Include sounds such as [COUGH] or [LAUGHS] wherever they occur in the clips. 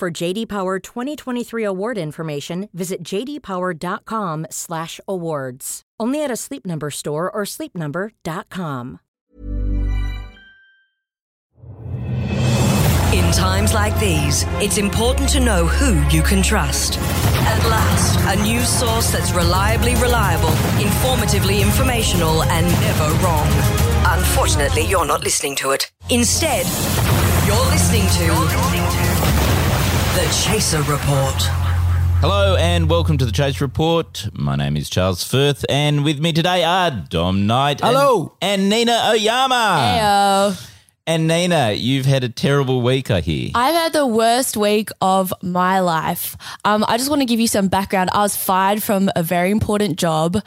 For JD Power 2023 award information, visit jdpower.com/awards. Only at a Sleep Number store or sleepnumber.com. In times like these, it's important to know who you can trust. At last, a news source that's reliably reliable, informatively informational, and never wrong. Unfortunately, you're not listening to it. Instead, you're listening to The Chaser Report. Hello and welcome to the Chaser Report. My name is Charles Firth, and with me today are Dom Knight. Hello. And, Nina Oyama. Heyo. And Nina, you've had a terrible week, I hear. I've had the worst week of my life. Um, I just want to give you some background. I was fired from a very important job.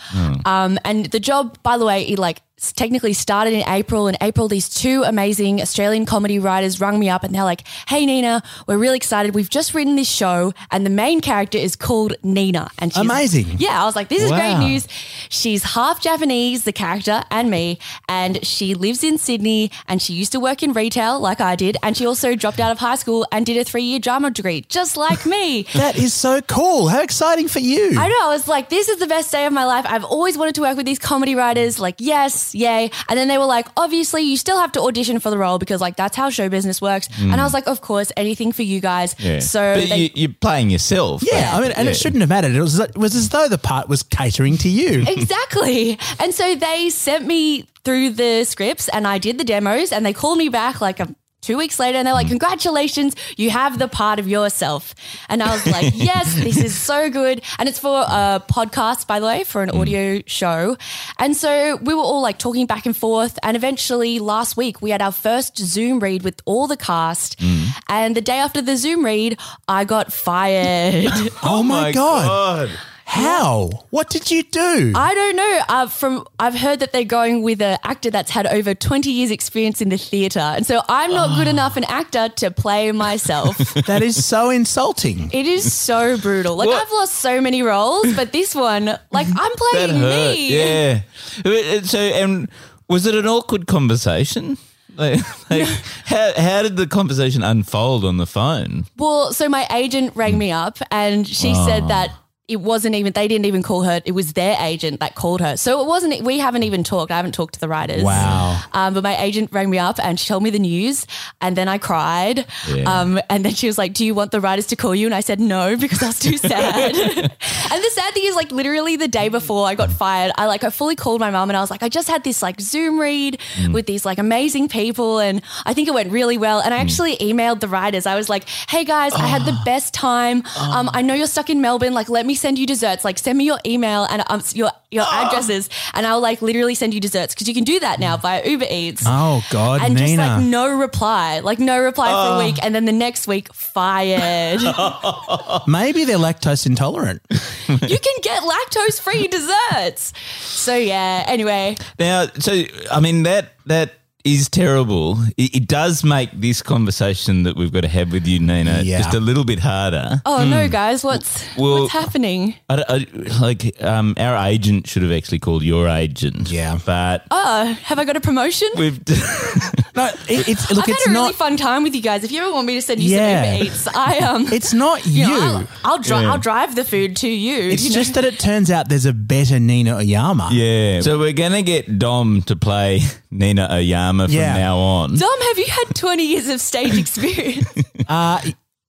Um, and the job, by the way, it like s- technically started in April. In April, these two amazing Australian comedy writers rung me up and they're like, Hey, Nina, we're really excited. We've just written this show and the main character is called Nina. And she's Amazing. Yeah, I was like, this is great news. She's half Japanese, the character, and me, and she lives in Sydney and she used to work in retail like I did. And she also dropped out of high school and did a three year drama degree, just like me. [LAUGHS] That is so cool. How exciting for you. I know. I was like, this is the best day of my life. I've always wanted to work with these comedy writers. Like, yes, yay. And then they were like, obviously, you still have to audition for the role because, like, that's how show business works. And I was like, of course, anything for you guys. Yeah. So but they, you, you're playing yourself. yeah, I mean, and Yeah. it shouldn't have mattered. It was, it was as though the part was catering to you. Exactly. And so they sent me through the scripts and I did the demos and they called me back like a, two weeks later and they're like, mm. congratulations, you have the part of yourself. And I was like, [LAUGHS] yes, this is so good. And it's for a podcast, by the way, for an mm. audio show. And so we were all like talking back and forth. And eventually last week we had our first Zoom read with all the cast. Mm. And the day after the Zoom read, I got fired. [LAUGHS] Oh, my, God. Oh How? What did you do? I don't know. Uh, from I've heard that they're going with an actor that's had over twenty years' experience in the theatre, and so I'm not good enough an actor to play myself. [LAUGHS] that is so insulting. it is so brutal. Like What? I've lost so many roles, but this one, like I'm that playing hurt. me. Yeah. Uh, So, and was it an awkward conversation? [LAUGHS] Like, like how, how did the conversation unfold on the phone? Well, so my agent rang me up, and she said that. It wasn't even, they didn't even call her. It was their agent that called her. So it wasn't, we haven't even talked. I haven't talked to the writers. Wow. Um, but my agent rang me up and she told me the news, and then I cried. Yeah. Um, and then she was like, "Do you want the writers to call you?" And I said no because I was too [LAUGHS] sad. [LAUGHS] and the sad thing is, like, literally the day before I got fired, I like I fully called my mom and I was like, "I just had this like Zoom read with these like amazing people, and I think it went really well." And I actually emailed the writers. I was like, "Hey guys, I had the [GASPS] best time. Um, I know you're stuck in Melbourne. Like, let me send you desserts. Like, send me your email and um, your your addresses, and I'll like literally send you desserts because you can do that now via Uber Eats." Oh, God, and just like no reply, like no reply for a week, and then the next week fired. [LAUGHS] Maybe they're lactose intolerant. [LAUGHS] you can get lactose free desserts. So yeah. Anyway, Now, so I mean that that is terrible. It, it does make this conversation that we've got to have with you, Nina, Yeah. just a little bit harder. oh no, guys, what's Well- what's happening? I, I- like um, our agent should have actually called your agent. Yeah. but Oh, have I got a promotion? we've [LAUGHS] No, it, it's look, I've it's had a not. really fun time with you guys. If you ever want me to send you Yeah. some Uber Eats, I um, [LAUGHS] it's not you. you know, I'll, I'll, dri- Yeah. I'll drive the food to you. it's you know? just that it turns out there's a better Nina Oyama. yeah. So we're gonna get Dom to play Nina Oyama from Yeah. now on. Dom, have you had twenty years of stage experience? [LAUGHS] Uh,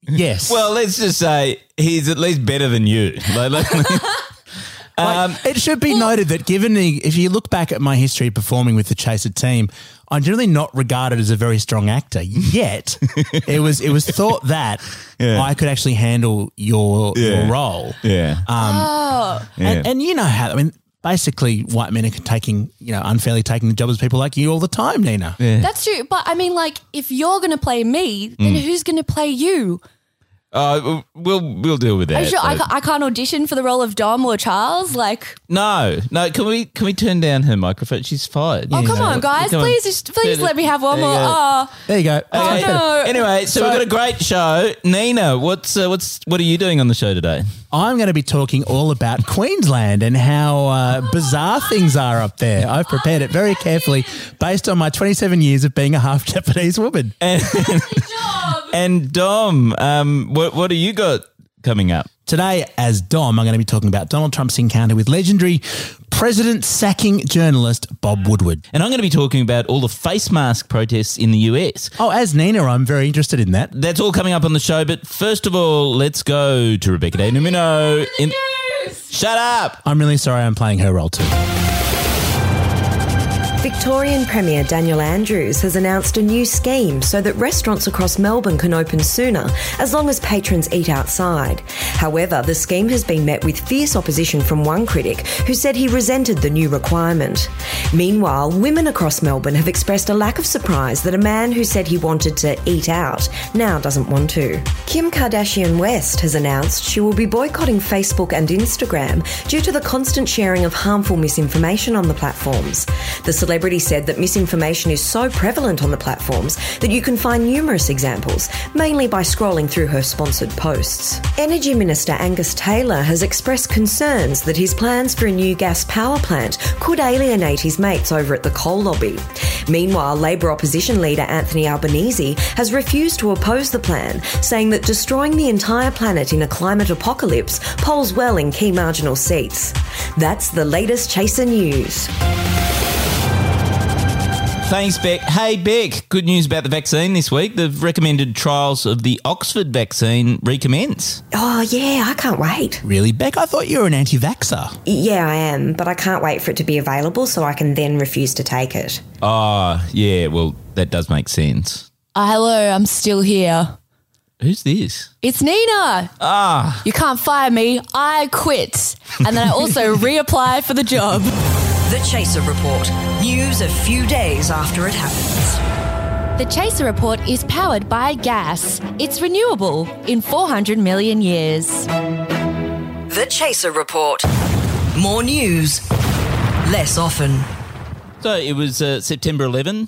yes. Well, let's just say he's at least better than you. Like, like- [LAUGHS] um, it should be noted that given the, if you look back at my history performing with the Chaser team, I'm generally not regarded as a very strong actor. Yet, [LAUGHS] it was it was thought that Yeah. I could actually handle your Yeah. your role. yeah. oh, yeah. And, and you know how I mean, basically, white men are taking you know unfairly taking the job as people like you all the time, Nina. that's true. But I mean, like, if you're going to play me, then Mm. who's going to play you? Uh, we'll we'll deal with Are that. you sure I, ca- I can't audition for the role of Dom or Charles? Like, no, no. Can we can we turn down her microphone? She's fired. oh come on, guys, Come on. please, just, please There let me have one you more. go. Oh, There you go. Oh, Okay. no. Anyway, so, we've got a great show. Nina, what's uh, what's what are you doing on the show today? I'm going to be talking all about Queensland and how uh, bizarre things are up there. I've prepared it very carefully based on my 27 years of being a half Japanese woman. And, [LAUGHS] and Dom, um, what what do you got coming up? Today, as Dom, I'm going to be talking about Donald Trump's encounter with legendary president sacking journalist Bob Woodward. And I'm going to be talking about all the face mask protests in the US. Oh, as Nina, I'm very interested in that. That's all coming up on the show. But first of all, let's go to Rebecca De Unamuno. In- Shut up. I'm really sorry I'm playing her role too. Victorian Premier Daniel Andrews has announced a new scheme so that restaurants across Melbourne can open sooner as long as patrons eat outside. However, the scheme has been met with fierce opposition from one critic who said he resented the new requirement. Meanwhile, women across Melbourne have expressed a lack of surprise that a man who said he wanted to eat out now doesn't want to. Kim Kardashian West has announced she will be boycotting Facebook and Instagram due to the constant sharing of harmful misinformation on the platforms. The celebrity said that misinformation is so prevalent on the platforms that you can find numerous examples, mainly by scrolling through her sponsored posts. Energy Minister Angus Taylor has expressed concerns that his plans for a new gas power plant could alienate his mates over at the coal lobby. Meanwhile, Labor opposition leader Anthony Albanese has refused to oppose the plan, saying that destroying the entire planet in a climate apocalypse polls well in key marginal seats. That's the latest Chaser News. Thanks, Beck. Hey, Beck, good news about the vaccine this week. The recommended trials of the Oxford vaccine recommence. Oh, yeah, I can't wait. Really, Beck? I thought you were an anti vaxxer. Yeah, I am, but I can't wait for it to be available so I can then refuse to take it. Ah, yeah, well, that does make sense. Uh, hello, I'm still here. Who's this? It's Nina. Ah, You can't fire me. I quit. And then I also [LAUGHS] reapply for the job. The Chaser Report. News a few days after it happens. The Chaser Report is powered by gas. It's renewable in 400 million years. The Chaser Report. More news, less often. so it was uh, September 11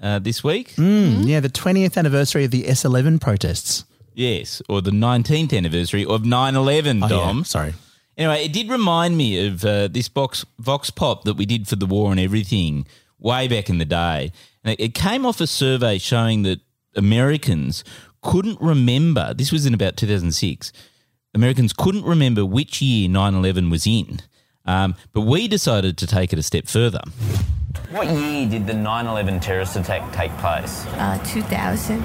uh, this week. Yeah, the 20th anniversary of the S11 protests. Yes, or the 19th anniversary of 9 11, Oh, Dom. yeah, sorry. Anyway, it did remind me of uh, this box Vox Pop that we did for the war and everything way back in the day. And it, it came off a survey showing that Americans couldn't remember, this was in about 2006, Americans couldn't remember which year 9 11 was in. Um, but we decided to take it a step further. What year did the 9 11 terrorist attack take place? Uh, 2000.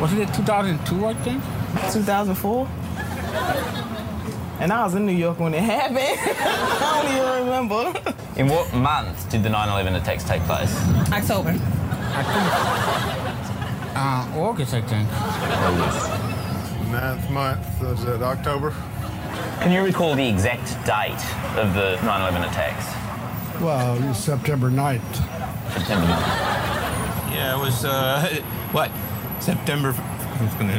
Wasn't it 2002, I think? 2004. And I was in New York when it [LAUGHS] happened. I don't even remember. In what month did the 9 11 attacks take place? October. I think. Uh, August, I think. Ninth month, was it October? Can you recall the exact date of the 9 11 attacks? Well, it was September 9th. September 9th. Yeah, it was uh, [LAUGHS] what September. I was gonna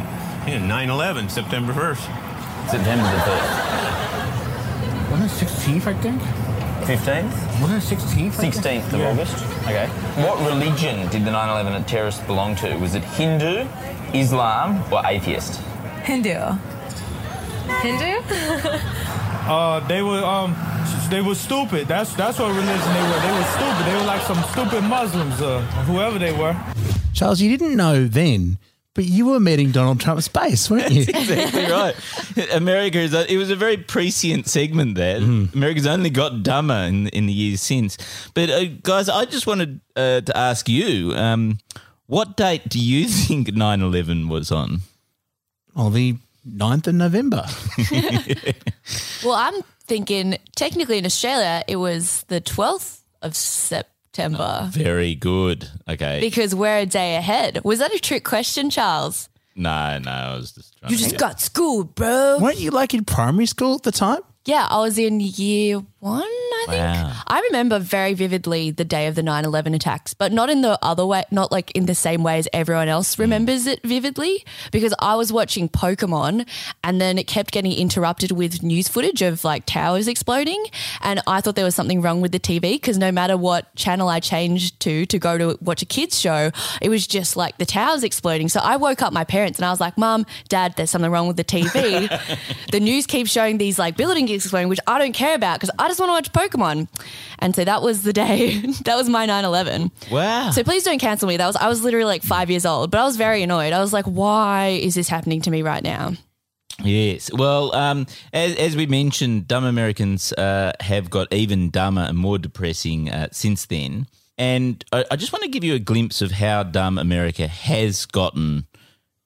yeah, 9/11, September 1st. September the 1st. Wasn't it 16th, I think? 15th? Wasn't it 16th? 16th of Yeah. August? Okay. What religion did the 9 11 terrorists belong to? Was it Hindu, Islam, or atheist? Hindu. Hindu? [LAUGHS] Uh, they were um, they were stupid. That's that's what religion they were. They were stupid. They were like some stupid Muslims, uh, whoever they were. Charles, you didn't know then, but you were meeting Donald Trump's base, weren't you? exactly right. America is. A, it was a very prescient segment there. America's only got dumber in in the years since. But uh, guys, I just wanted uh, to ask you, um, what date do you [LAUGHS] think 9-11 was on? Oh, the 9th of November. [LAUGHS] Well, I'm thinking technically in Australia, it was the 12th of September Oh, very good. Okay. because we're a day ahead. Was that a trick question, Charles? no, no, I was just trying You to just get- got schooled, bro. weren't you like in primary school at the time? Yeah, I was in year one, I think Wow. I remember very vividly the day of the 9/11 attacks, but not in the other way, not like in the same way as everyone else mm. remembers it vividly because I was watching Pokemon and then it kept getting interrupted with news footage of like towers exploding and I thought there was something wrong with the TV because no matter what channel I changed to to go to watch a kids show, it was just like the towers exploding. So I woke up my parents and I was like, "Mom, Dad, there's something wrong with the TV." [LAUGHS] the news keeps showing these like buildings exploding, which I don't care about because I just want to watch Pokemon. And so that was the day. [LAUGHS] that was my 9/11. Wow. So please don't cancel me. That was I was literally like 5 years old, but I was very annoyed. I was like, "Why is this happening to me right now?" Yes. Well, um, as, as we mentioned, dumb Americans uh, have got even dumber and more depressing uh, since then. And I, I just want to give you a glimpse of how dumb America has gotten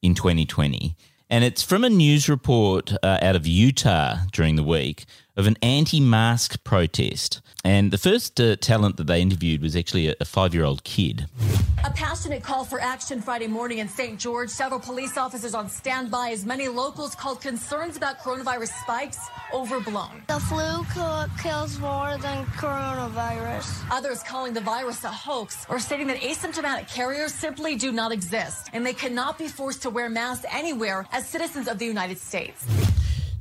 in 2020. And it's from a news report uh, out of Utah during the week of an anti mask protest. And the first uh, talent that they interviewed was actually a, a five year old kid. A passionate call for action Friday morning in St. George. Several police officers on standby as many locals called concerns about coronavirus spikes overblown. The flu co- kills more than coronavirus. Others calling the virus a hoax or stating that asymptomatic carriers simply do not exist and they cannot be forced to wear masks anywhere as citizens of the United States.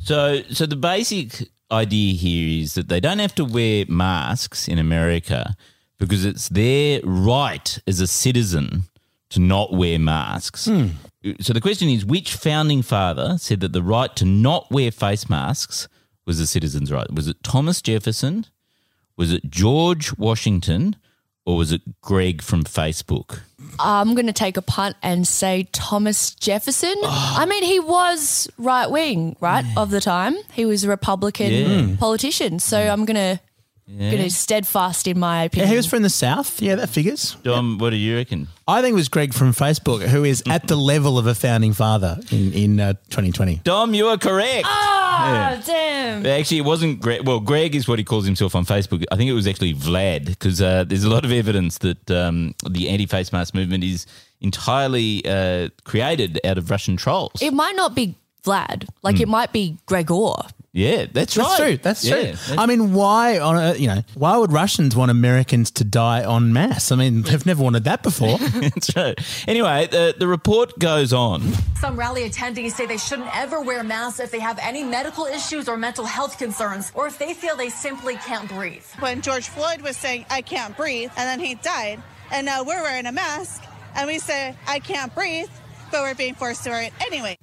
So, so the basic idea here is that they don't have to wear masks in America because it's their right as a citizen to not wear masks. Hmm. So the question is, which founding father said that the right to not wear face masks was a citizen's right? Was it Thomas Jefferson? Was it George Washington? Or was it Greg from Facebook? I'm going to take a punt and say Thomas Jefferson. I mean, he was right wing, right, of the time. He was a Republican Yeah. politician. So I'm going to Yeah. going to steadfast in my opinion. Yeah, opinion. he was from the South. Yeah, that figures. Dom, what do you reckon? I think it was Greg from Facebook, who is at the [LAUGHS] level of a founding father in, in uh, 2020. Dom, you are correct. Ah, Yeah. damn. Actually, it wasn't Greg. Well, Greg is what he calls himself on Facebook. I think it was actually Vlad because uh, there's a lot of evidence that um, the anti-face mask movement is entirely uh, created out of Russian trolls. It might not be Vlad. Like it might be Gregor. Yeah, that's right. That's true. That's Yeah, true. I mean, why on a, you know why would Russians want Americans to die en masse? I mean, [LAUGHS] they've never wanted that before. [LAUGHS] that's right. Anyway, the, the report goes on. Some rally attendees say they shouldn't ever wear masks if they have any medical issues or mental health concerns, or if they feel they simply can't breathe. when George Floyd was saying, I can't breathe, and then he died. And now we're wearing a mask, and we say, I can't breathe, but we're being forced to wear it anyway.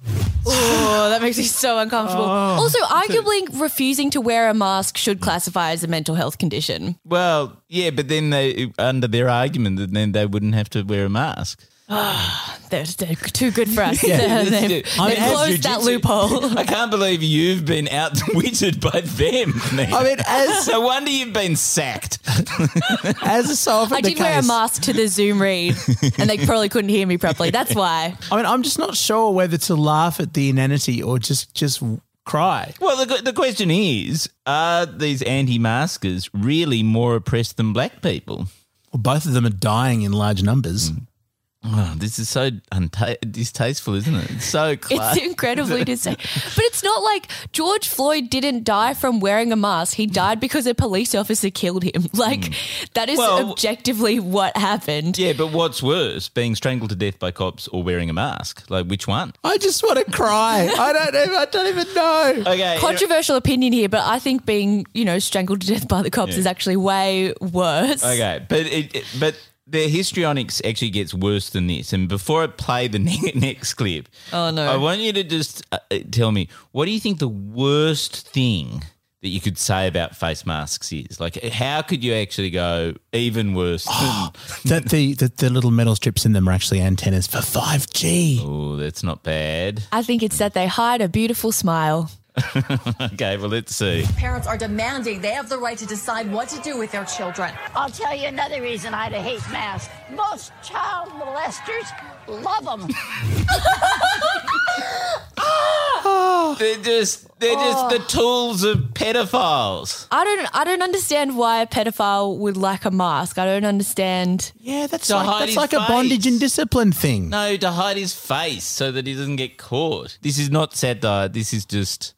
[LAUGHS] Oh, that makes me so uncomfortable. Oh. also, arguably refusing to wear a mask should classify as a mental health condition. Well, yeah, but then they, under their argument, then they wouldn't have to wear a mask. [SIGHS] They're, they're too good for us. [LAUGHS] Yeah, [LAUGHS] they've this is they've. I mean, as closed that loophole. [LAUGHS] I can't believe you've been outwitted by them. I mean, as- no wonder you've been sacked. As a so often I the did wear a mask to the Zoom read, and they probably couldn't hear me properly. That's why. I mean, I'm just not sure whether to laugh at the inanity or just just cry. Well, the, the question is are these anti maskers really more oppressed than black people? Well, both of them are dying in large numbers. Hmm. Oh, this is so unta- distasteful, isn't it? It's so class. [LAUGHS] It's incredibly [LAUGHS] distinct. But it's not like George Floyd didn't die from wearing a mask. He died because a police officer killed him. [LAUGHS] Like, that is Hmm. Well- objectively what happened. Yeah, but what's worse, being strangled to death by cops or wearing a mask? Like, which one? I just want to cry. I don't even. I don't even know. Okay. Controversial opinion here, but I think being, you know, strangled to death by the cops Yeah. is actually way worse. Okay, but it, it- but their histrionics actually gets worse than this. And before I play the [LAUGHS] ne- next clip, Oh, no. I want you to just uh, uh, tell me what do you think the worst thing that you could say about face masks is? Like, how could you actually go even worse? [GASPS] than, that the, the the little metal strips in them are actually antennas for 5G. oh, that's not bad. I think it's that they hide a beautiful smile. [LAUGHS] okay, well, let's see. Parents are demanding they have the right to decide what to do with their children. I'll tell you another reason I hate masks. Most child molesters love them. [LAUGHS] Ah! They're just they're just the oh. tools of pedophiles. I don't I don't understand why a pedophile would like a mask. I don't understand. Yeah, that's To like, that's his like a bondage and discipline thing. No, to hide his face so that he doesn't get caught. This is not satire. This is just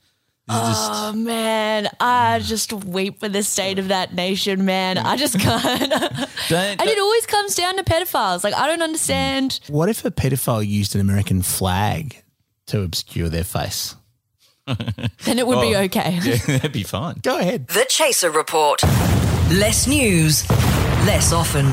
Oh man, I just weep for the state of that nation, man. I just [LAUGHS] can't. and it always comes down to pedophiles. Like I don't understand. What if a pedophile used an American flag to obscure their face? [LAUGHS] Then it would be Oh, okay. [LAUGHS] Yeah, that'd be fine. Go ahead. The Chaser Report. Less news, less often.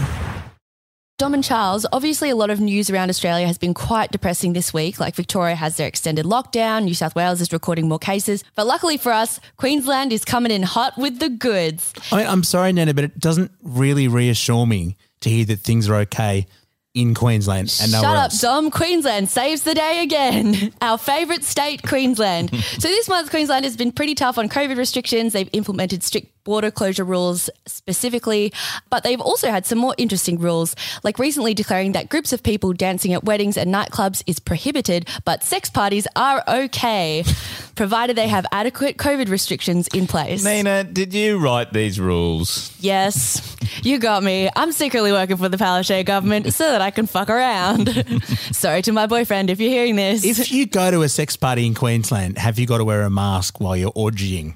Dom and Charles, obviously a lot of news around Australia has been quite depressing this week. Like Victoria has their extended lockdown, New South Wales is recording more cases. But luckily for us, Queensland is coming in hot with the goods. I mean, I'm sorry, Nana, but it doesn't really reassure me to hear that things are okay in Queensland and Shut up, else. Dom. Queensland saves the day again. [LAUGHS] Our favourite state, Queensland. [LAUGHS] so this month, Queensland has been pretty tough on COVID restrictions. They've implemented strict border closure rules specifically, but they've also had some more interesting rules, like recently declaring that groups of people dancing at weddings and nightclubs is prohibited, but sex parties are okay, [LAUGHS] provided they have adequate COVID restrictions in place. Nina, did you write these rules? Yes, you got me. I'm secretly working for the Palaszczuk government so that I can fuck around. [LAUGHS] Sorry to my boyfriend if you're hearing this. If you go to a sex party in Queensland, have you got to wear a mask while you're orgying?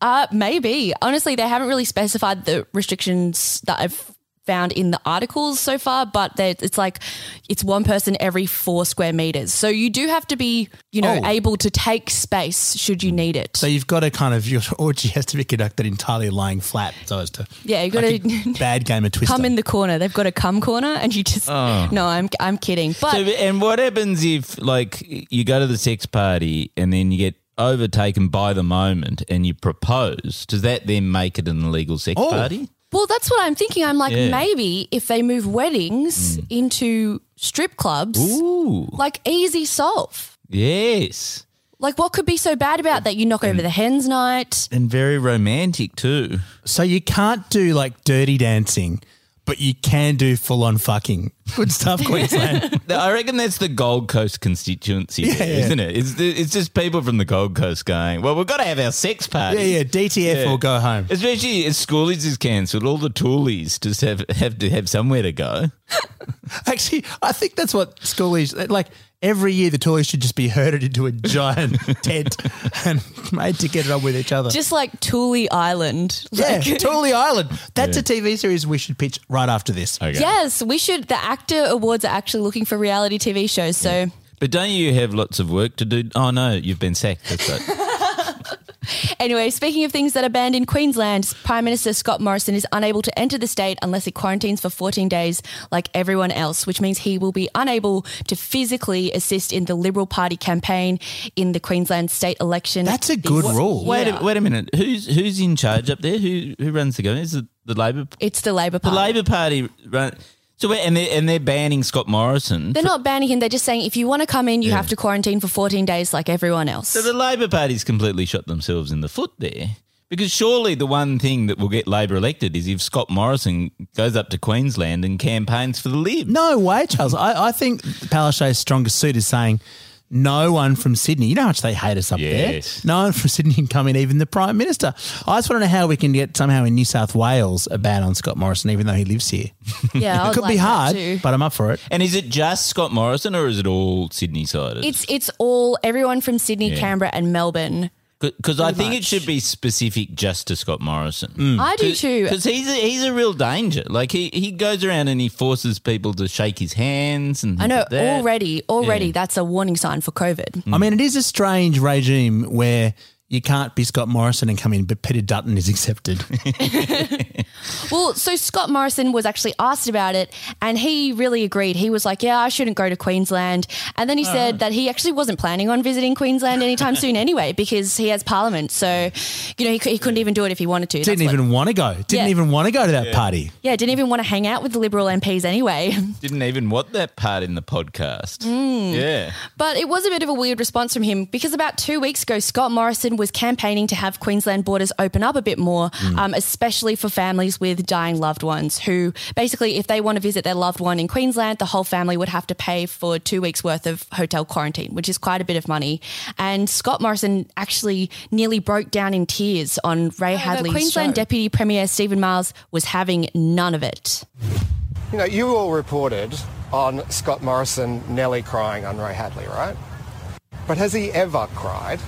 Uh, maybe. Honestly, they haven't really specified the restrictions that I've found in the articles so far, but it's like it's one person every four square meters. So you do have to be, you know, Oh. able to take space should you need it. So you've got to kind of, your [LAUGHS] orgy has to be conducted entirely lying flat so as to. Yeah, you got like to a [LAUGHS] bad game of Twister. come in the corner. They've got a cum corner, and you just Oh. no. I'm I'm kidding, but so, and what happens if, like, you go to the sex party and then you get overtaken by the moment and you propose? Does that then make it an illegal sex Oh. party? Well, that's what I'm thinking. I'm like, Yeah. maybe if they move weddings hmm. into strip clubs, Ooh, like easy solve. yes. Like, what could be so bad about that? You knock over the hens night. And very romantic too. So you can't do like dirty dancing, but you can do full on fucking. Good stuff, Queensland. [LAUGHS] I reckon that's the Gold Coast constituency, Yeah, there, yeah. isn't it? It's, it's just people from the Gold Coast going, well, we've got to have our sex party. yeah, yeah. DTF or go home. Especially as schoolies is cancelled, all the toolies just have, have to have somewhere to go. [LAUGHS] Actually, I think that's what schoolies like. Every year, the toys should just be herded into a giant [LAUGHS] tent and made to get it on with each other. Just like Thule Island. yeah, Like- Totally Island. That's Yeah. a TV series we should pitch right after this. Okay. Yes, we should. The AACTA awards are actually looking for reality TV shows. So, But don't you have lots of work to do? Oh, no, you've been sacked. That's right. [LAUGHS] [LAUGHS] anyway, speaking of things that are banned in Queensland, Prime Minister Scott Morrison is unable to enter the state unless he quarantines for 14 days, like everyone else, which means he will be unable to physically assist in the Liberal Party campaign in the Queensland state election. That's a good this rule. Wait, year. a, wait a minute. Who's who's in charge up there? Who who runs the government? Is it the Labor? It's the Labor The Party. Labor Party run. So and they're, and they're banning Scott Morrison. They're not banning him. They're just saying if you want to come in, you Yeah. have to quarantine for 14 days like everyone else. So the Labor Party's completely shot themselves in the foot there. Because surely the one thing that will get Labor elected is if Scott Morrison goes up to Queensland and campaigns for the Lib. No way, Charles. I, I think Palaszczuk's strongest suit is saying no one from Sydney. You know how much they hate us up Yes. there. No one from Sydney can come in, even the Prime Minister. I just want to know how we can get somehow in New South Wales a ban on Scott Morrison, even though he lives here. yeah, [LAUGHS] it would could like be hard, but I'm up for it. And is it just Scott Morrison or is it all Sydney sided? It's it's all everyone from Sydney, Yeah. Canberra, and Melbourne. Because I Pretty think it should be specific just to Scott Morrison. Mm. I do too. Because he's a, he's a real danger. Like he, he goes around and he forces people to shake his hands and I know like that. already. Already, Yeah. that's a warning sign for COVID. I mean, it is a strange regime where you can't be Scott Morrison and come in, but Peter Dutton is accepted. [LAUGHS] Well, so Scott Morrison was actually asked about it, and he really agreed. He was like, "Yeah, I shouldn't go to Queensland," and then he said that he actually wasn't planning on visiting Queensland anytime soon anyway because he has Parliament. So, you know, he, he couldn't even do it if he wanted to. Didn't That's even want to go. Didn't Yeah. even want to go to that party. yeah, didn't even want to hang out with the Liberal MPs anyway. [LAUGHS] Didn't even want that part in the podcast. Mm. Yeah. But it was a bit of a weird response from him because about two weeks ago, Scott Morrison was campaigning to have Queensland borders open up a bit more, um, especially for families with dying loved ones who basically, if they want to visit their loved one in Queensland, the whole family would have to pay for two weeks worth of hotel quarantine, which is quite a bit of money. And Scott Morrison actually nearly broke down in tears on Ray Hadley's Queensland show. Deputy Premier Stephen Miles was having none of it. You know, you all reported on Scott Morrison nearly crying on Ray Hadley, right? But has he ever cried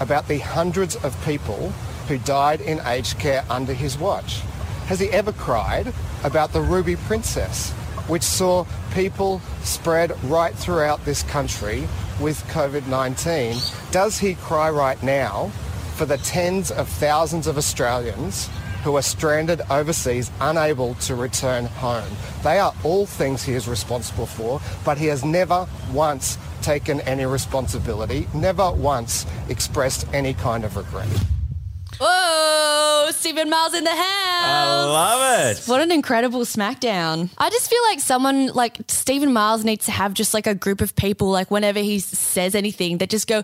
about the hundreds of people who died in aged care under his watch? Has he ever cried about the Ruby Princess, which saw people spread right throughout this country with COVID-19? Does he cry right now for the tens of thousands of Australians who are stranded overseas, unable to return home. They are all things he is responsible for, but he has never once taken any responsibility, never once expressed any kind of regret. Whoa, Stephen Miles in the house. I love it. What an incredible smackdown. I just feel like someone like Stephen Miles needs to have just like a group of people, like whenever he says anything, that just go,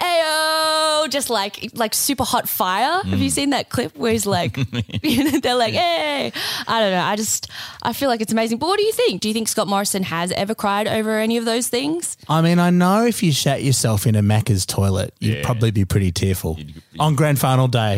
Ayo, just like like super hot fire. Have you Mm. seen that clip where he's like [LAUGHS] they're like, Hey. I don't know. I just I feel like it's amazing. But what do you think? Do you think Scott Morrison has ever cried over any of those things? I mean, I know if you shat yourself in a Macca's toilet, you'd Yeah. probably be pretty tearful on grand final day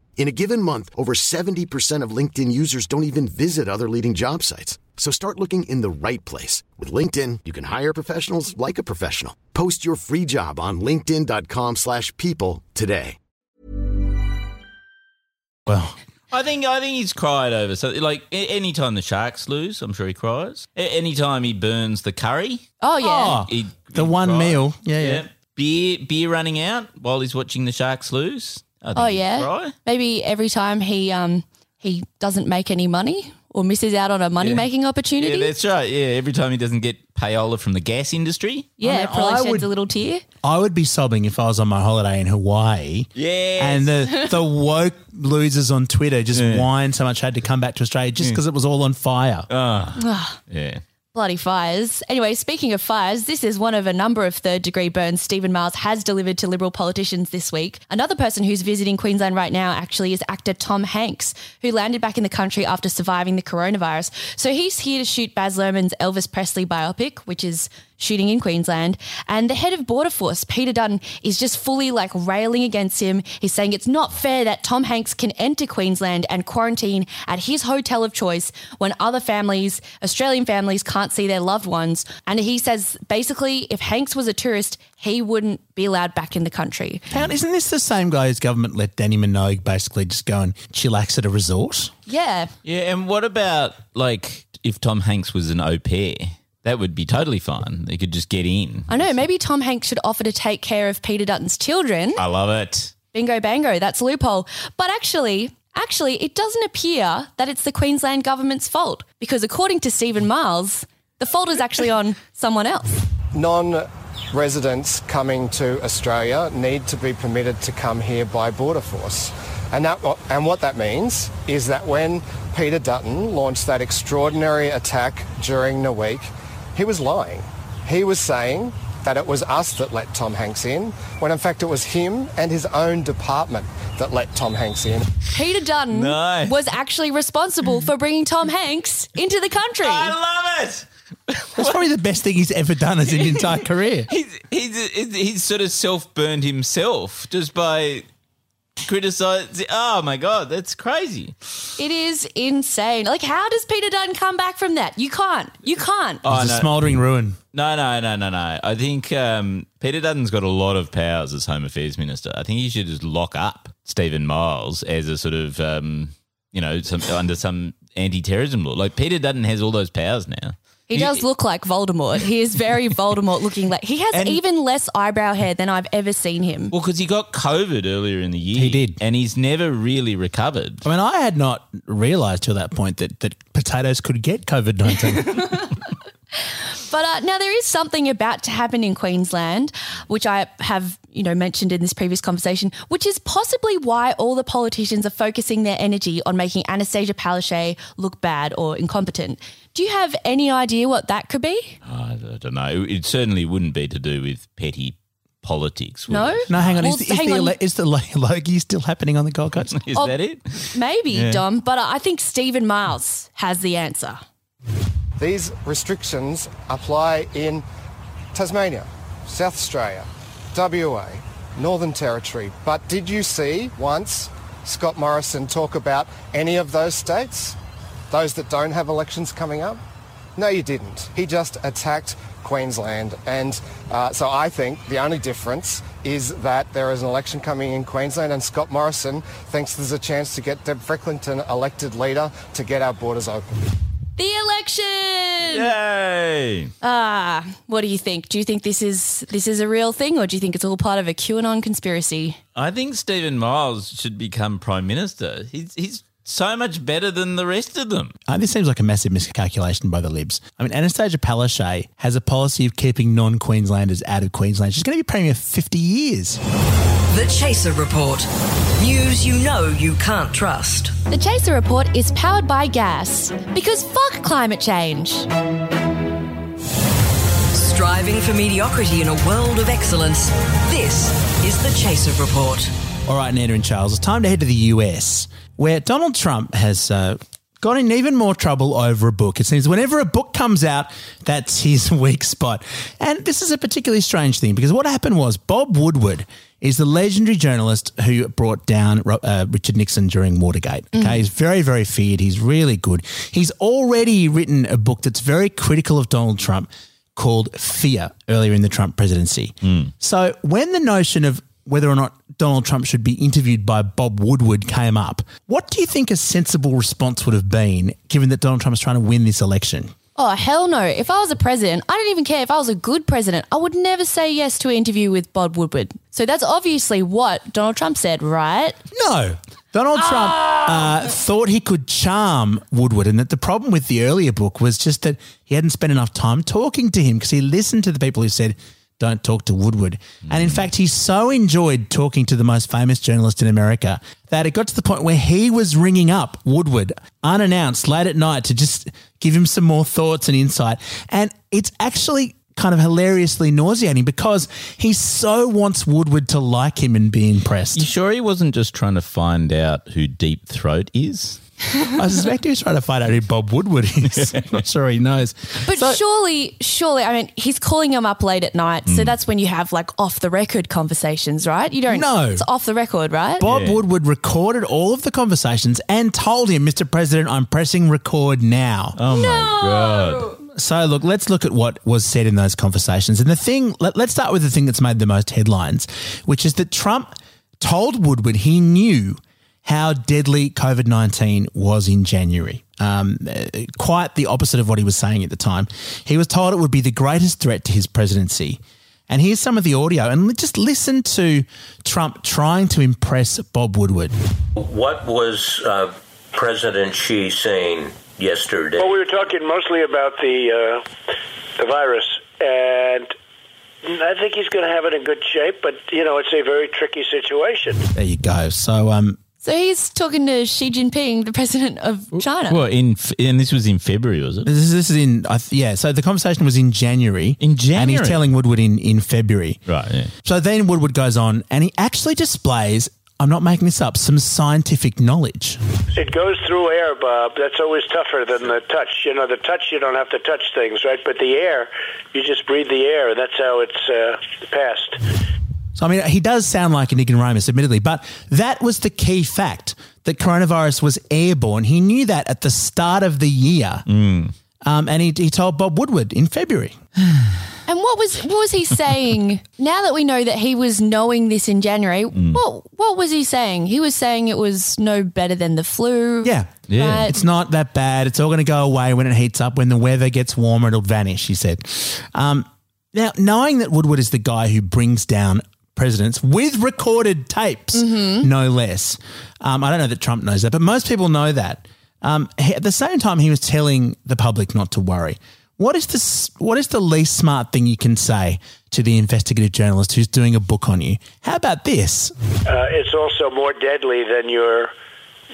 In a given month, over 70% of LinkedIn users don't even visit other leading job sites. So start looking in the right place. With LinkedIn, you can hire professionals like a professional. Post your free job on linkedin.com/people slash people today. Well, I think I think he's cried over so like a- anytime the Sharks lose, I'm sure he cries. A- anytime he burns the curry, Oh yeah. he, the he one cries. meal. Yeah, yeah. Beer beer running out while he's watching the Sharks lose. I think Oh yeah. cry. Maybe every time he um he doesn't make any money or misses out on a money making opportunity. Yeah, that's right. Yeah, every time he doesn't get payola from the gas industry. Yeah, I mean, probably I sheds would- a little tear. I would be sobbing if I was on my holiday in Hawaii. Yes. And the, the woke losers on Twitter just whined so much I had to come back to Australia just because it was all on fire. Ah, yeah. Bloody fires. Anyway, speaking of fires, this is one of a number of third degree burns Stephen Miles has delivered to Liberal politicians this week. Another person who's visiting Queensland right now actually is actor Tom Hanks, who landed back in the country after surviving the coronavirus. So he's here to shoot Baz Luhrmann's Elvis Presley biopic, which is shooting in Queensland. And the head of Border Force, Peter Dutton, is just fully like railing against him. He's saying it's not fair that Tom Hanks can enter Queensland and quarantine at his hotel of choice when other families, Australian families, can't see their loved ones. And he says basically, if Hanks was a tourist, he wouldn't be allowed back in the country. Hang isn't this the same guy whose government let Dannii Minogue basically just go and chillax at a resort? Yeah. Yeah, and what about like if Tom Hanks was an au pair? That would be totally fine. They could just get in. I know, maybe Tom Hanks should offer to take care of Peter Dutton's children. I love it. Bingo bango, that's a loophole. But actually, actually, it doesn't appear that it's the Queensland government's fault because according to Stephen Miles, the fault is actually on someone else. Non residents coming to Australia need to be permitted to come here by Border Force. And, that, and what that means is that when Peter Dutton launched that extraordinary attack during the week, he was lying. He was saying that it was us that let Tom Hanks in, when in fact it was him and his own department that let Tom Hanks in. Peter Dutton Nice. was actually responsible for bringing Tom Hanks into the country. I love it. That's probably the best thing he's ever done as in his entire [LAUGHS] career. He's, he's, he's sort of self burned himself just by criticizing. Oh my God, that's crazy. It is insane. Like, how does Peter Dutton come back from that? You can't. You can't. Oh, It's a no. smouldering ruin. No, no, no, no, no. I think um, Peter Dutton's got a lot of powers as Home Affairs Minister. I think he should just lock up Stephen Miles as a sort of, um, you know, some, under some anti terrorism law. Like Peter Dutton has all those powers now. He does look like Voldemort. He is very [LAUGHS] Voldemort looking like he has And- even less eyebrow hair than I've ever seen him. Well, because he got COVID earlier in the year. He did. And he's never really recovered. I mean, I had not realised till that point that, that potatoes could get COVID 19. [LAUGHS] [LAUGHS] But uh, now there is something about to happen in Queensland, which I have, you know, mentioned in this previous conversation, which is possibly why all the politicians are focusing their energy on making Annastacia Palaszczuk look bad or incompetent. Do you have any idea what that could be? I don't know. It certainly wouldn't be to do with petty politics. No? it? no, hang on. Well, is, the- is, the, on. is the Logie still happening on the Gold Coast? [LAUGHS] Is Oh, that it? Maybe, Yeah. Dom, but I think Stephen Miles has the answer. These restrictions apply in Tasmania, South Australia, WA, Northern Territory. But did you see once Scott Morrison talk about any of those states? Those that don't have elections coming up? No, you didn't. He just attacked Queensland. And uh, so I think the only difference is that there is an election coming in Queensland and Scott Morrison thinks there's a chance to get Deb Frecklington elected leader to get our borders open. The election. Yay! Ah, what do you think? Do you think this is this is a real thing, or do you think it's all part of a QAnon conspiracy? I think Stephen Miles should become prime minister. He's he's so much better than the rest of them. Uh, this seems like a massive miscalculation by the Libs. I mean, Annastacia Palaszczuk has a policy of keeping non-Queenslanders out of Queensland. She's going to be premier for 50 years. The Chaser Report. News you know you can't trust. The Chaser Report is powered by gas because fuck climate change. Striving for mediocrity in a world of excellence. This is the Chaser Report. All right, Nana and Charles, it's time to head to the US, where Donald Trump has uh, got in even more trouble over a book. It seems whenever a book comes out, that's his [LAUGHS] weak spot. And this is a particularly strange thing because what happened was Bob Woodward is the legendary journalist who brought down uh, Richard Nixon during Watergate. Okay, he's very, very feared. He's really good. He's already written a book that's very critical of Donald Trump called Fear earlier in the Trump presidency. So when the notion of whether or not Donald Trump should be interviewed by Bob Woodward came up, what do you think a sensible response would have been given that Donald Trump is trying to win this election? Oh, hell no. If I was a president, I don't even care if I was a good president, I would never say yes to an interview with Bob Woodward. So that's obviously what Donald Trump said, right? No. Donald Trump uh, thought he could charm Woodward, and that the problem with the earlier book was just that he hadn't spent enough time talking to him because he listened to the people who said, don't talk to Woodward. And in fact, he so enjoyed talking to the most famous journalist in America that it got to the point where he was ringing up Woodward unannounced late at night to just give him some more thoughts and insight. And it's actually kind of hilariously nauseating because he so wants Woodward to like him and be impressed. You sure he wasn't just trying to find out who Deep Throat is? I suspect he's trying to find out who Bob Woodward is. [LAUGHS] I'm not sure he knows. But surely, surely, I mean, he's calling him up late at night. So mm. that's when you have like off the record conversations, right? You don't. No. It's off the record, right? Bob Woodward recorded all of the conversations and told him, Mr. President, I'm pressing record now. Oh my god. So, look, let's look at what was said in those conversations. And the thing, let, let's start with the thing that's made the most headlines, which is that Trump told Woodward he knew how deadly COVID 19 was in January. Um, quite the opposite of what he was saying at the time. He was told it would be the greatest threat to his presidency. And here's some of the audio. And just listen to Trump trying to impress Bob Woodward. What was uh, President Xi saying yesterday? Well, we were talking mostly about the uh, the virus, and I think he's going to have it in good shape. But you know, it's a very tricky situation. There you go. So, um, So he's talking to Xi Jinping, the president of China. Well, in and this was in February, was it? This is, this is in I th- yeah. So the conversation was in January. In January, and he's telling Woodward in in February. Right. Yeah. So then Woodward goes on, and he actually displays. I'm not making this up. Some scientific knowledge. It goes through air, Bob. That's always tougher than the touch. You know, the touch you don't have to touch things, right? But the air, you just breathe the air. and That's how it's uh, passed. So I mean, he does sound like an ignoramus, admittedly, but that was the key fact that coronavirus was airborne. He knew that at the start of the year, um, and he, he told Bob Woodward in February. [SIGHS] And what was what was he saying? [LAUGHS] now that we know that he was knowing this in January, what what was he saying? He was saying it was no better than the flu. Yeah. yeah. It's not that bad. It's all going to go away when it heats up. When the weather gets warmer, it'll vanish, he said. Um, now, knowing that Woodward is the guy who brings down presidents with recorded tapes, no less. Um, I don't know that Trump knows that, but most people know that. Um, he- at the same time, he was telling the public not to worry. What is the what is the least smart thing you can say to the investigative journalist who's doing a book on you? How about this? Uh, it's also more deadly than your,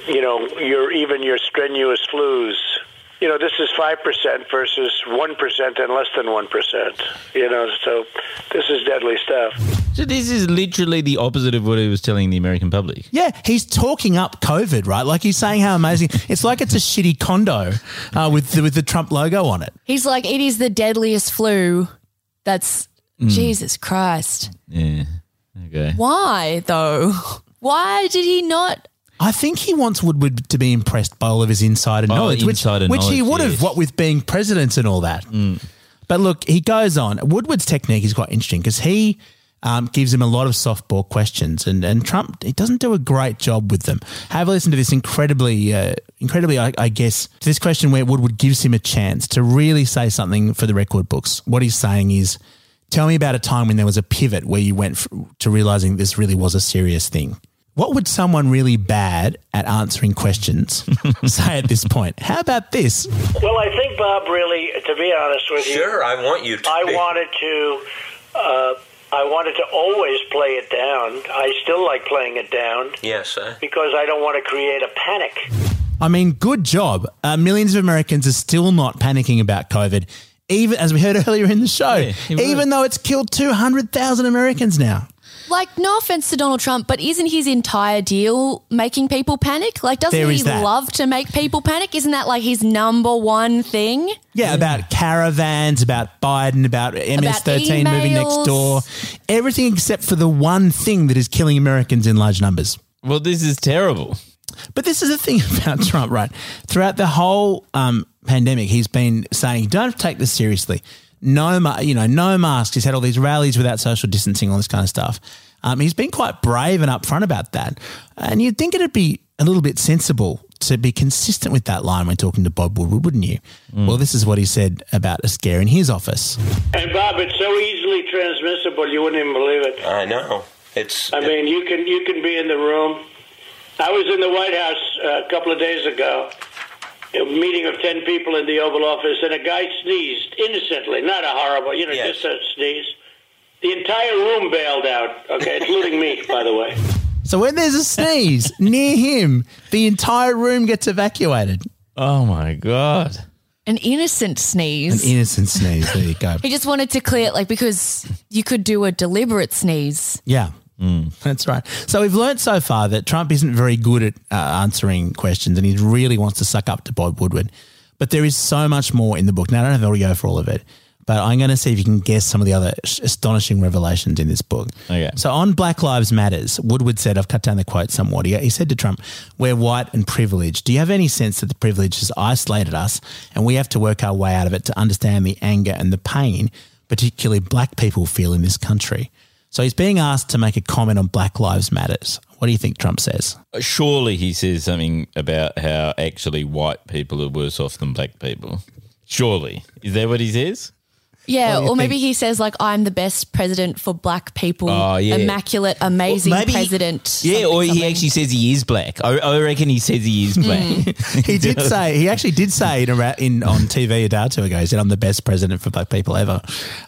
you know, your even your strenuous flus. You know, this is five percent versus one percent and less than one percent. You know, so this is deadly stuff. So this is literally the opposite of what he was telling the American public. Yeah, he's talking up COVID, right? Like he's saying how amazing. It's like it's a shitty condo uh, with the, with the Trump logo on it. He's like, it is the deadliest flu That's Mm. Jesus Christ. Yeah. Okay. Why though? Why did he not? I think he wants Woodward to be impressed by all of his insider Oh, knowledge, which, insider which he would have, yes. Mm. what with being president and all that. But look, he goes on. Woodward's technique is quite interesting because he um, gives him a lot of softball questions, and, and Trump he doesn't do a great job with them. Have a listen to this incredibly, uh, incredibly, I, I guess, to this question where Woodward gives him a chance to really say something for the record books. What he's saying is, tell me about a time when there was a pivot where you went f- to realizing this really was a serious thing. What would someone really bad at answering questions [LAUGHS] say at this point? How about this? Well, I think Bob really, to be honest with you, Sure, I want you to I be. wanted to, uh, I wanted to always play it down. I still like playing it down Yes, because I don't want to create a panic. I mean, good job. Uh, millions of Americans are still not panicking about COVID, even as we heard [LAUGHS] earlier in the show, even though it's killed 200,000 Americans now. Like, no offense to Donald Trump, but isn't his entire deal making people panic? Like, doesn't There he that. love to make people panic? Isn't that like his number one thing? Yeah, about caravans, about Biden, about MS13 moving next emails. door, everything except for the one thing that is killing Americans in large numbers. Well, this is terrible. But this is the thing [LAUGHS] about Trump, right? Throughout the whole um, pandemic, he's been saying, "Don't take this seriously." No, ma- you know, no masks. He's had all these rallies without social distancing, all this kind of stuff. Um, he's been quite brave and upfront about that, and you'd think it'd be a little bit sensible to be consistent with that line when talking to Bob Woodward, wouldn't you? Well, this is what he said about a scare in his office. And Bob, it's so easily transmissible, you wouldn't even believe it. I know. It's. I mean, you can you can be in the room. I was in the White House uh, a couple of days ago, a meeting of ten people in the Oval Office, and a guy sneezed innocently, not a horrible, you know, just a sneeze. The entire room bailed out. Okay, including me, [LAUGHS] by the way. So when there's a sneeze near him, the entire room gets evacuated. Oh my god! An innocent sneeze. An innocent sneeze. There you go. he just wanted to clear it, like, because you could do a deliberate sneeze. Yeah. That's right. So we've learned so far that Trump isn't very good at uh, answering questions and he really wants to suck up to Bob Woodward. But there is so much more in the book. Now, I don't have to go for all of it, but I'm going to see if you can guess some of the other sh- astonishing revelations in this book. Okay. So on Black Lives Matters, Woodward said, I've cut down the quote somewhat. He, he said to Trump, We're white and privileged. Do you have any sense that the privilege has isolated us and we have to work our way out of it to understand the anger and the pain, particularly black people feel in this country? So he's being asked to make a comment on Black Lives Matters. What do you think Trump says? Surely he says something about how actually white people are worse off than black people. Surely. Is that what he says? Yeah, What do or maybe he says like, "I'm the best president for black people, Oh, yeah. immaculate, amazing Well, maybe- president." Yeah, or he something. actually says he is black. I, I reckon he says he is black. [LAUGHS] he did [LAUGHS] say he actually did say in, a, ra- in on TV a day or two ago. He said, "I'm the best president for black people ever."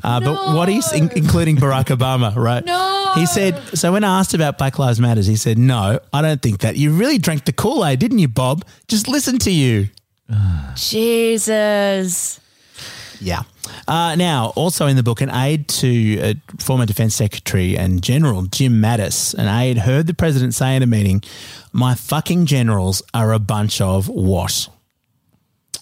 Uh, But what he's in, including Barack Obama, right? No. He said. So when I asked about Black Lives Matters, he said, "No, I don't think that. You really drank the Kool Aid, didn't you, Bob? Just listen to you." Jesus. Yeah. Uh, now, also in the book, an aide to uh, former Defense Secretary and General Jim Mattis, an aide heard the president say in a meeting, "My fucking generals are a bunch of what?"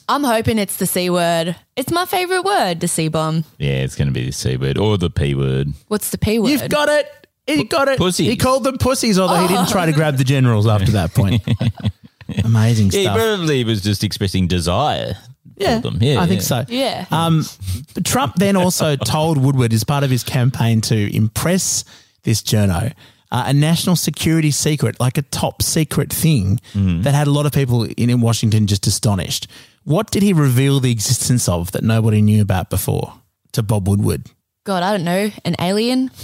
I'm hoping it's the C word. It's my favorite word, the C bomb. Yeah, it's going to be the C word or the P word. What's the P word? You've got it. He got it. Pussies. He called them pussies, although he didn't Oh. try to grab the generals after that point. [LAUGHS] Amazing Yeah, he probably was just expressing desire. Yeah, them. yeah I think yeah. so. Yeah. Um, but Trump then also [LAUGHS] told Woodward, as part of his campaign to impress this journo, uh, a national security secret, like a top secret thing Mm-hmm. that had a lot of people in, in Washington just astonished. What did he reveal the existence of that nobody knew about before to Bob Woodward? God, I don't know. An alien? [LAUGHS]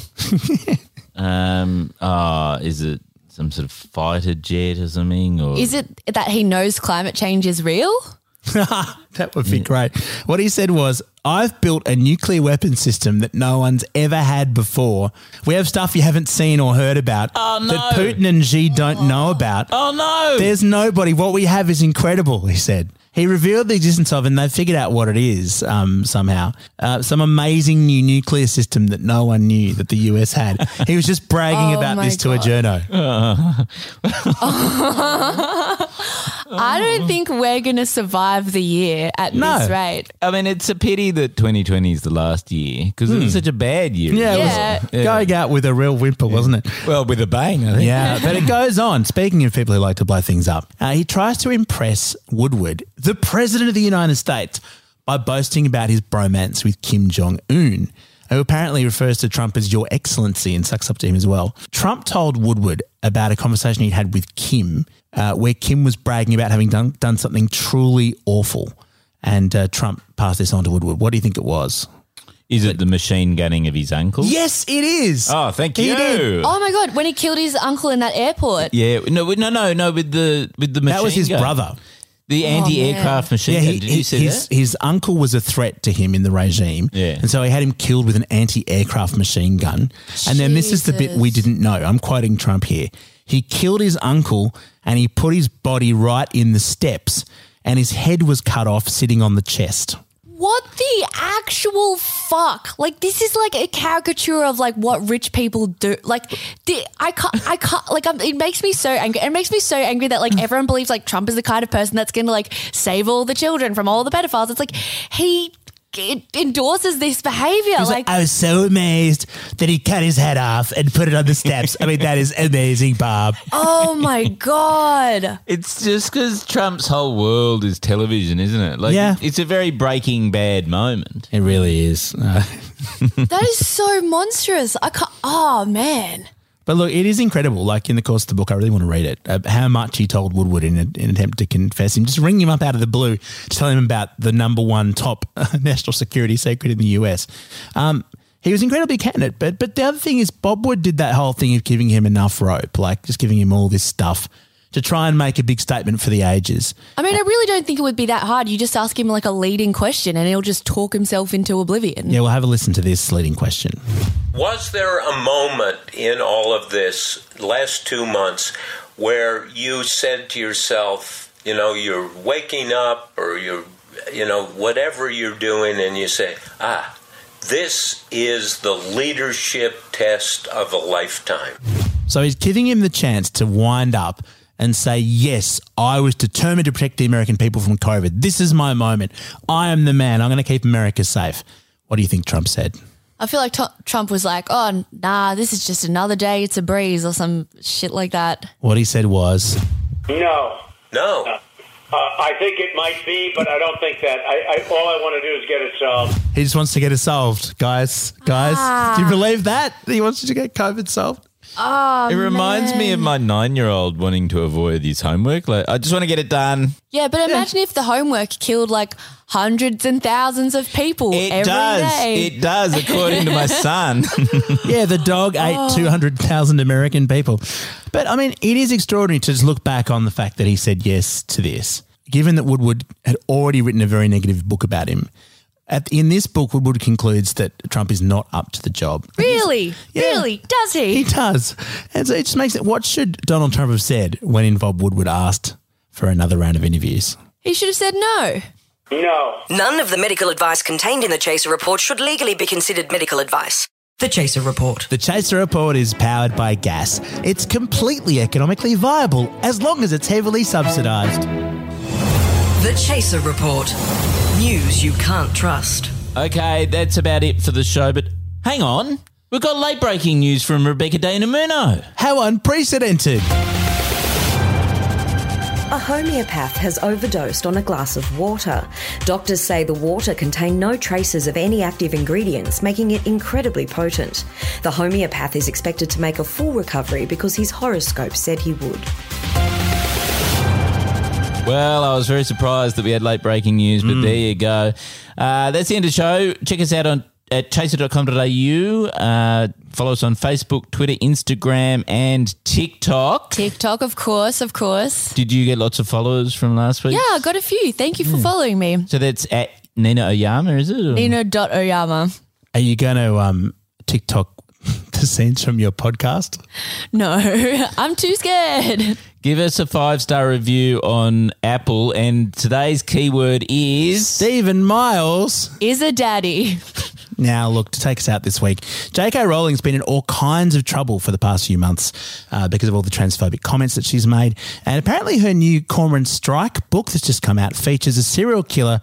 Um, uh, is it some sort of fighter jet or something? Or Is it that he knows climate change is real? [LAUGHS] That would be great. What he said was, I've built a nuclear weapon system that no one's ever had before. We have stuff you haven't seen or heard about Oh, that. Putin and Xi don't know about. Oh no! There's nobody. What we have is incredible, he said. He revealed the existence of, and they figured out what it is um, somehow. Uh, some amazing new nuclear system that no one knew that the US had. [LAUGHS] He was just bragging Oh about my this to a God. journo. [LAUGHS] I don't think we're going to survive the year at No. this rate. I mean, it's a pity that 2020 is the last year because it was Hmm. such a bad year. Yeah, it was yeah. going out with a real whimper, wasn't it? Well, with a bang, I think. Yeah, but it goes on. Speaking of people who like to blow things up, uh, he tries to impress Woodward, the president of the United States, by boasting about his bromance with Kim Jong Un, who apparently refers to Trump as Your Excellency and sucks up to him as well. Trump told Woodward about a conversation he'd had with Kim, uh, where Kim was bragging about having done, done something truly awful. And uh, Trump passed this on to Woodward. What do you think it was? Is it the machine gunning of his uncle? Yes, it is. Oh, thank He you. did. Oh my God, when he killed his uncle in that airport. Yeah, no, no, no, no. With the with the machine That was his gun. brother. The Oh, anti-aircraft machine. Yeah, gun. he, Did he- you see his, that? his uncle was a threat to him in the regime. Yeah. And so he had him killed with an anti aircraft machine gun. And then this is the bit we didn't know. I'm quoting Trump here. He killed his uncle and he put his body right in the steps, and his head was cut off sitting on the chest. What the actual fuck? Like this is like a caricature of like what rich people do. Like the, I can't, I can't. Like I'm, it makes me so angry. It makes me so angry that like mm. everyone believes like Trump is the kind of person that's going to like save all the children from all the pedophiles. It's like he it endorses this behavior. Like, like, I was so amazed that he cut his head off and put it on the steps. I mean, that is amazing, Bob. oh my god. It's just because Trump's whole world is television, isn't it? Like, Yeah. it's a very Breaking Bad moment. It really is. Uh, [LAUGHS] That is so monstrous. I can't. Oh man. But look, it is incredible. Like in the course of the book, I really want to read it. Uh, how much he told Woodward in, a, in an attempt to confess him, just ring him up out of the blue to tell him about the number one top [LAUGHS] national security secret in the US. Um, he was incredibly candid. But but the other thing is, Bob Wood did that whole thing of giving him enough rope, like just giving him all this stuff to try and make a big statement for the ages. I mean, I really don't think it would be that hard. You just ask him like a leading question, and he'll just talk himself into oblivion. Yeah, we'll have a listen to this leading question. Was there a moment in all of this last two months where you said to yourself, you know, you're waking up or you're, you know, whatever you're doing, and you say, ah, this is the leadership test of a lifetime? So he's giving him the chance to wind up and say, Yes, I was determined to protect the American people from COVID. This is my moment. I am the man. I'm going to keep America safe. What do you think Trump said? I feel like Tr- Trump was like, "Oh, nah, this is just another day. It's a breeze," or some shit like that. What he said was, No. No. Uh, I think it might be, but I don't think that. I, I all I want to do is get it solved. He just wants to get it solved, guys. Guys, Ah. do you believe that? He wants to get COVID solved? Oh, it reminds me of my nine-year-old wanting to avoid his homework. Like, I just want to get it done. Yeah, but imagine if the homework killed like hundreds and thousands of people It every does. day. It does, according to my [LAUGHS] son. [LAUGHS] Yeah, the dog ate Oh. 200,000 American people. But I mean, it is extraordinary to just look back on the fact that he said yes to this, given that Woodward had already written a very negative book about him. At, in this book, Woodward concludes that Trump is not up to the job. really, Yeah. really, does he? He does. And so it just makes it what should Donald Trump have said when Bob Woodward asked for another round of interviews? He should have said no. No. None of the medical advice contained in the Chaser report should legally be considered medical advice. The Chaser report. The Chaser Report is powered by gas. It's completely economically viable as long as it's heavily subsidised. The Chaser report. News you can't trust. okay, that's about it for the show. But hang on, we've got late-breaking news from Rebecca De Unamuno. How unprecedented! A homeopath has overdosed on a glass of water. Doctors say the water contained no traces of any active ingredients, making it incredibly potent. The homeopath is expected to make a full recovery because his horoscope said he would. Well, I was very surprised that we had late breaking news, but there you go. Uh, that's the end of the show. Check us out on at chaser.com.au. Uh, follow us on Facebook, Twitter, Instagram, and TikTok. TikTok, of course, of course. Did you get lots of followers from last week? Yeah, I got a few. Thank you for following me. So that's at Nina Oyama, is it? or- Nino.oyama. Are you going to um, TikTok the scenes from your podcast? No, [LAUGHS] I'm too scared. Give us a five star review on Apple, and today's keyword is Stephen Miles. Is a daddy. Now, look, to take us out this week, J.K. Rowling's been in all kinds of trouble for the past few months uh, because of all the transphobic comments that she's made. And apparently, her new Cormoran Strike book that's just come out features a serial killer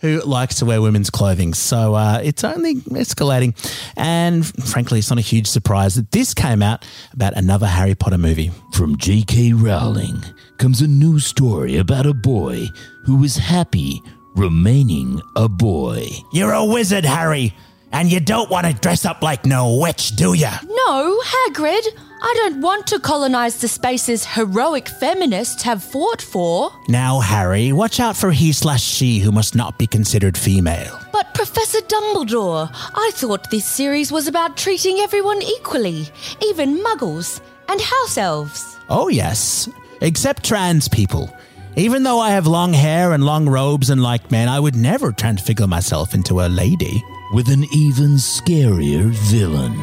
who likes to wear women's clothing. So uh, it's only escalating. And frankly, it's not a huge surprise that this came out about another Harry Potter movie. From J.K. Rowling comes a new story about a boy who was happy remaining a boy. You're a wizard, Harry, and you don't want to dress up like no witch, do you? No, Hagrid. I don't want to colonize the spaces heroic feminists have fought for. Now, Harry, watch out for he slash she who must not be considered female. But Professor Dumbledore, I thought this series was about treating everyone equally, even muggles and house elves. Oh, yes, except trans people. Even though I have long hair and long robes and like men, I would never transfigure myself into a lady. With an even scarier villain.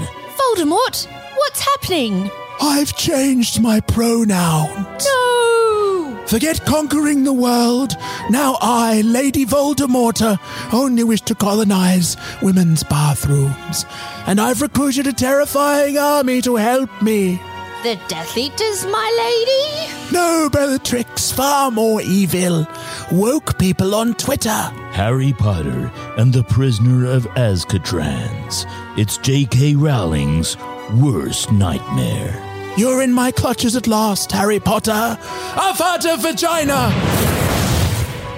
Voldemort, what's happening? I've changed my pronouns. No! Forget conquering the world. Now I, Lady Voldemorta, only wish to colonize women's bathrooms. And I've recruited a terrifying army to help me. The Death Eaters, my lady? No, Bellatrix, far more evil. Woke people on Twitter. Harry Potter and the Prisoner of Azkatrans. It's J.K. Rowling's worst nightmare. You're in my clutches at last, Harry Potter. Avada vagina!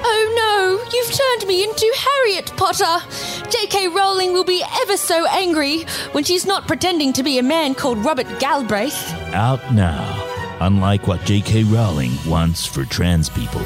Oh no, you've turned me into Harriet Potter. J.K. Rowling will be ever so angry when she's not pretending to be a man called Robert Galbraith. Out now, unlike what J.K. Rowling wants for trans people.